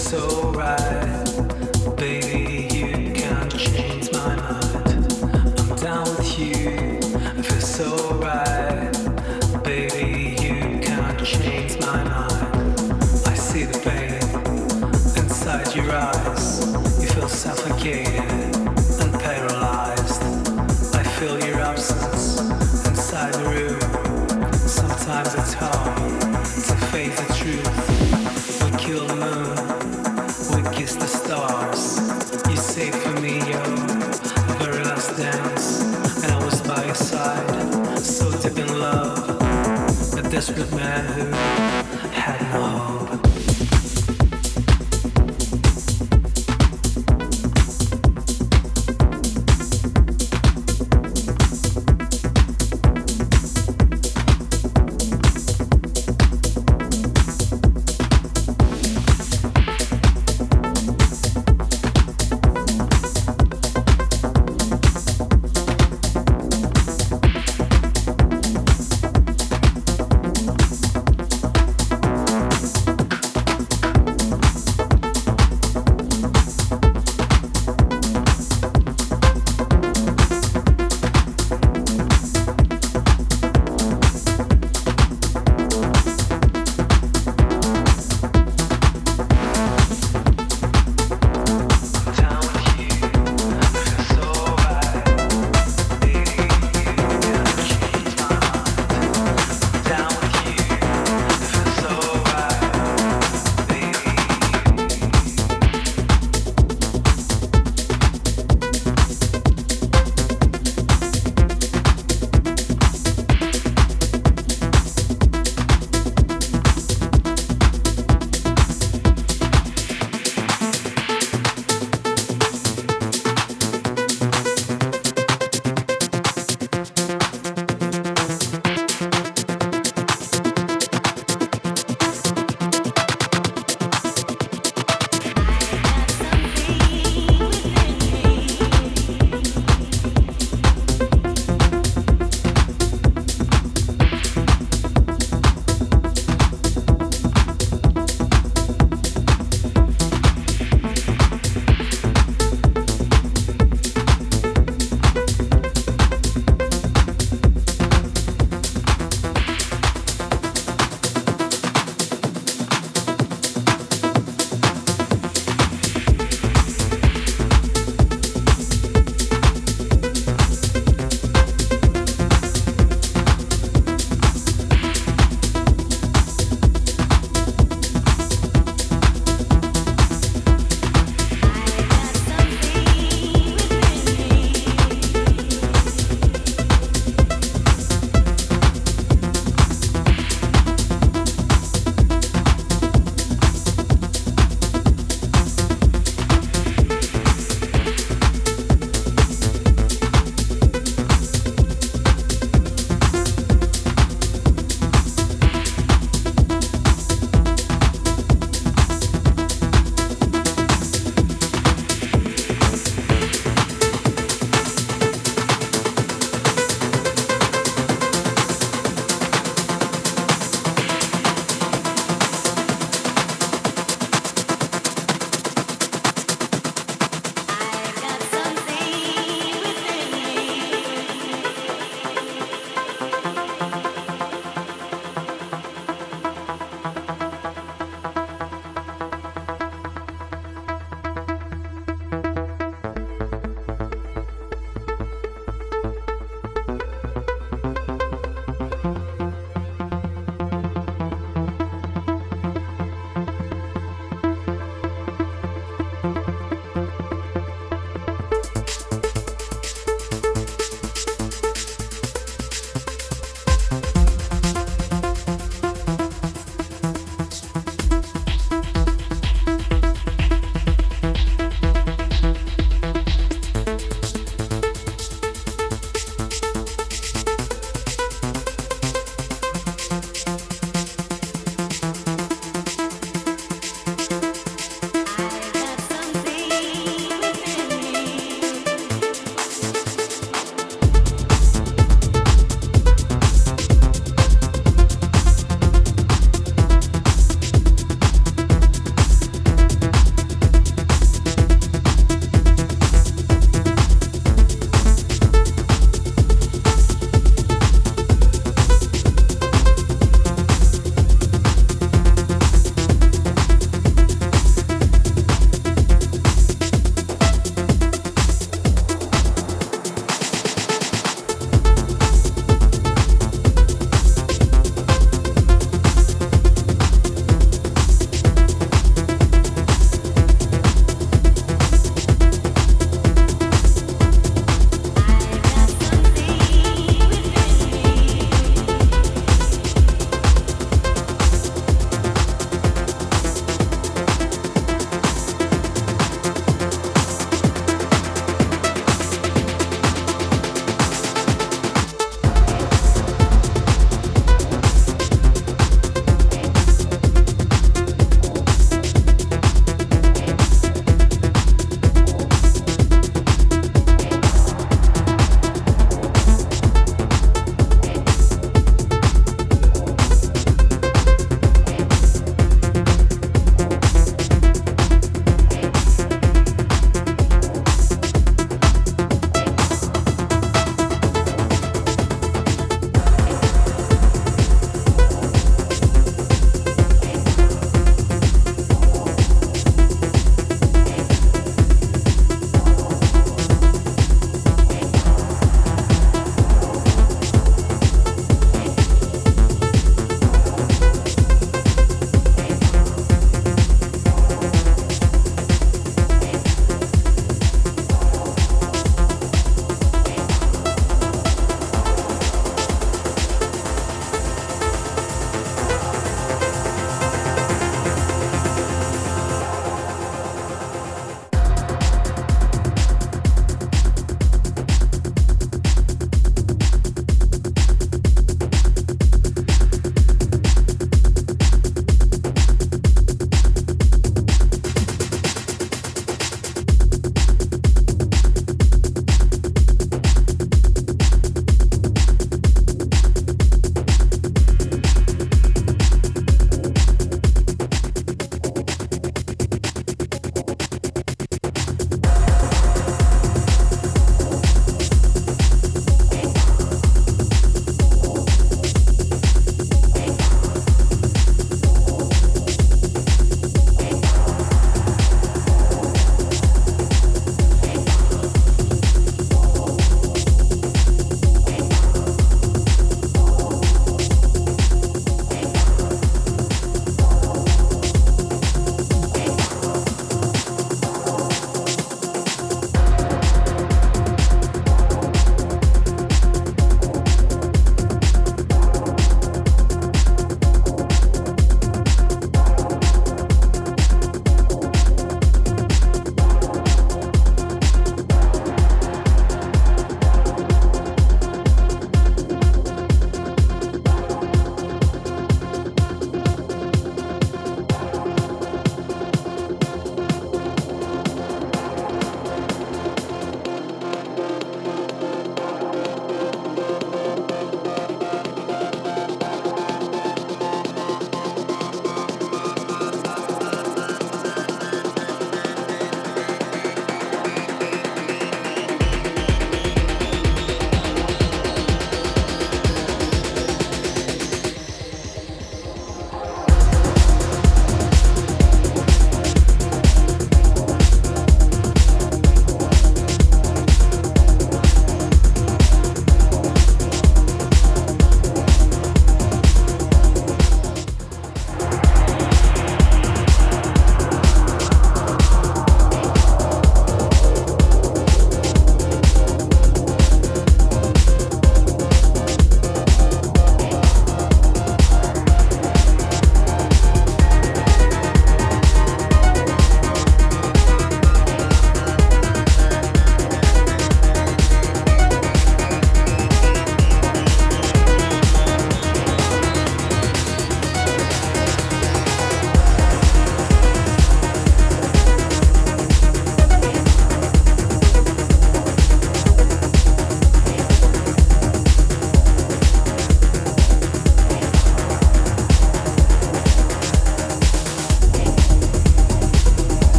so right.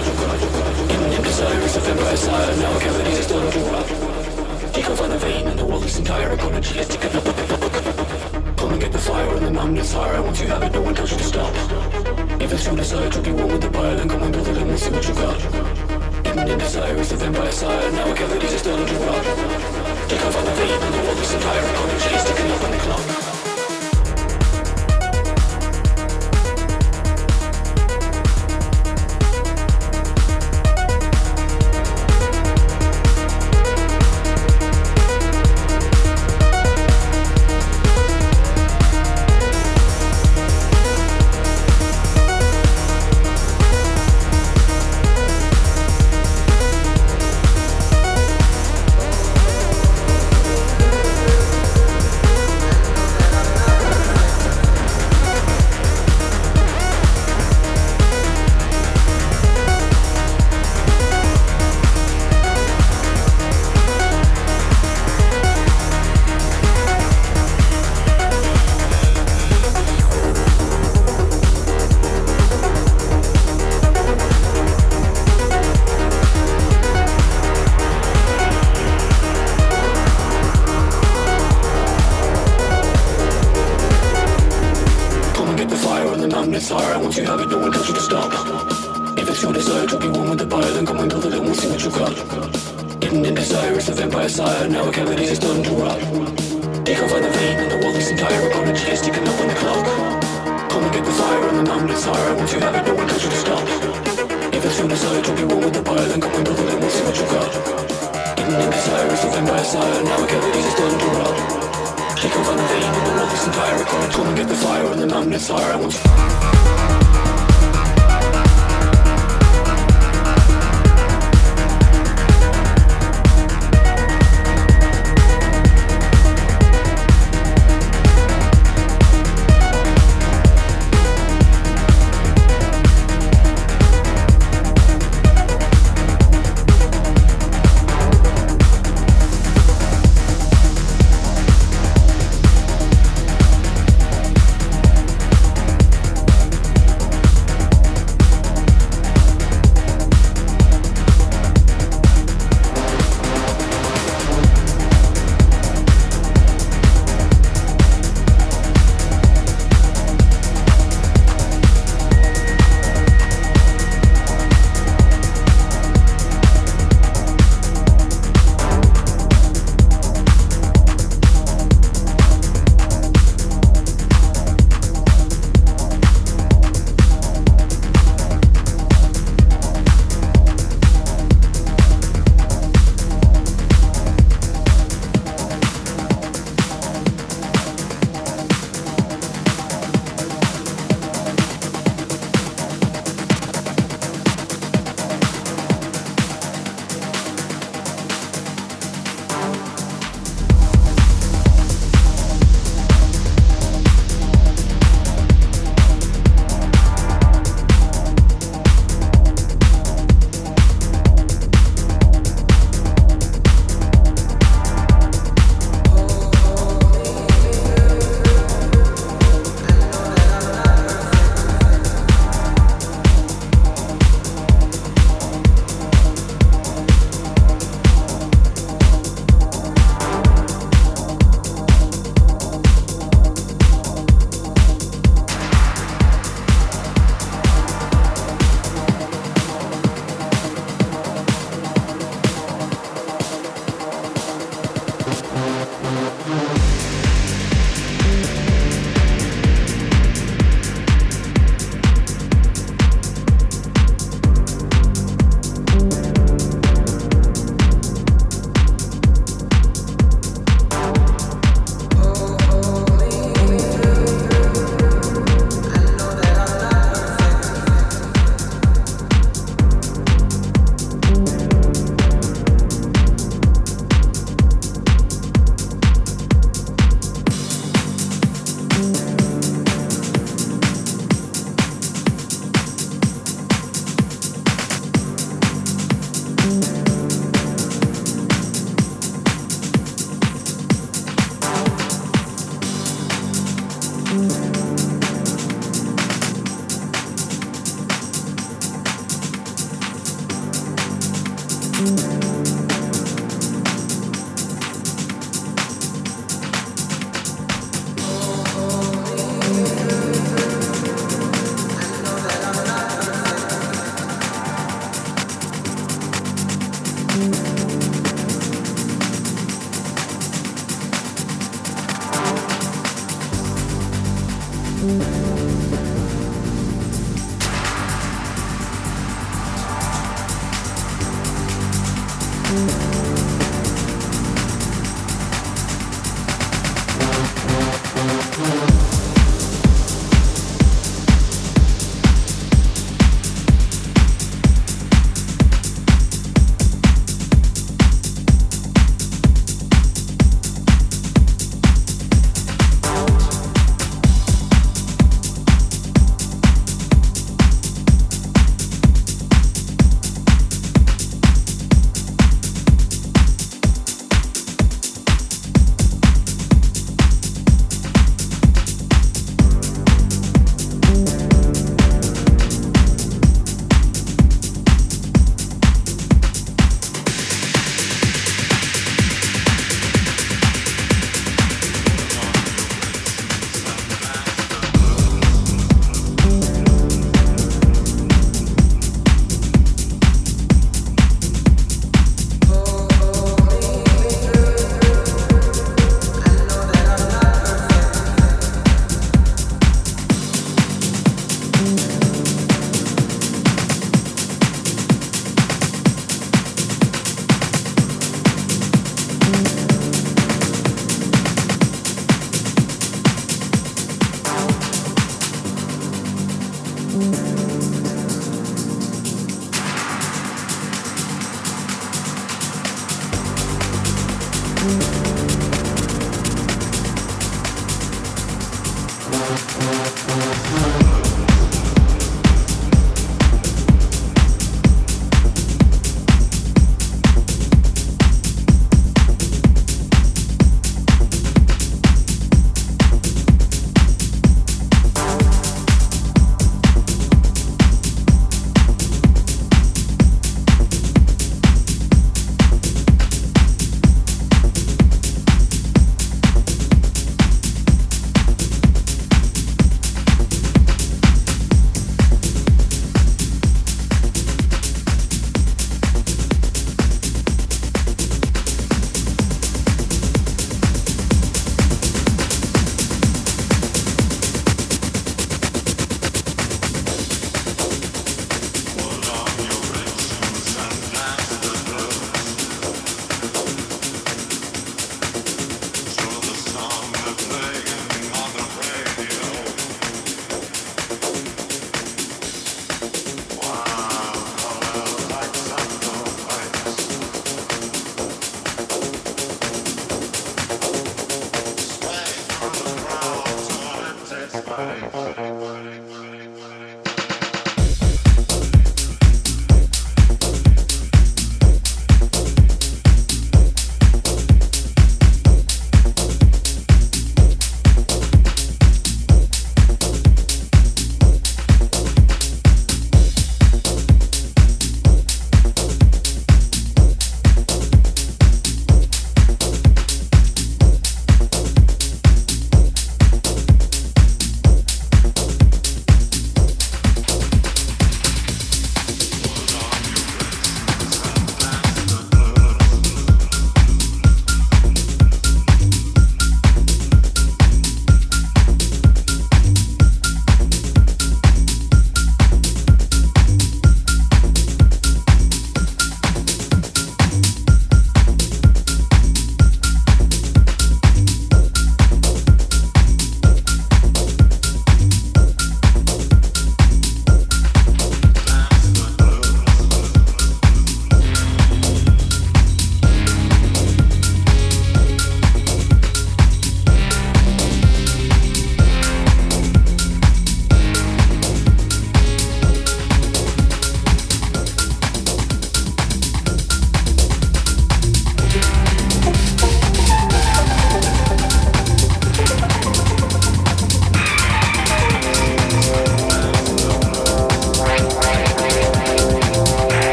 And to God. Imminent desire is the vampire side, now cavities is done to. Take off on the vein and the world is entire ecology is taken up. Come and get the fire and the numbness fire, once you have it, no one tells you to stop. If it's the side, to be one with the fire, then come and build it and see what you got. Imminent desire is the vampire side, now cavities is done to. Take off on the vein and the world is entire ecology is taken up on the clock. Fire. Once you have it, no one tells you to stop. If it's your desire to be one with the fire, then come and build it and we'll see what you got. Hidden in desire is the vampire sire. Now a cavity is done to rot. Take off on the vein and the world is entire ecology is ticking up on the clock. Come and get the fire and the numbness fire. Once you have it, no one tells you to stop. If it's your desire to be one with the fire, then come and build it and we'll see what you got. Hidden in desire is the vampire sire. Now a cavity is done to rot. Take off on the vein and the world is entire ecology. Come and get the fire and the numbness fire. Once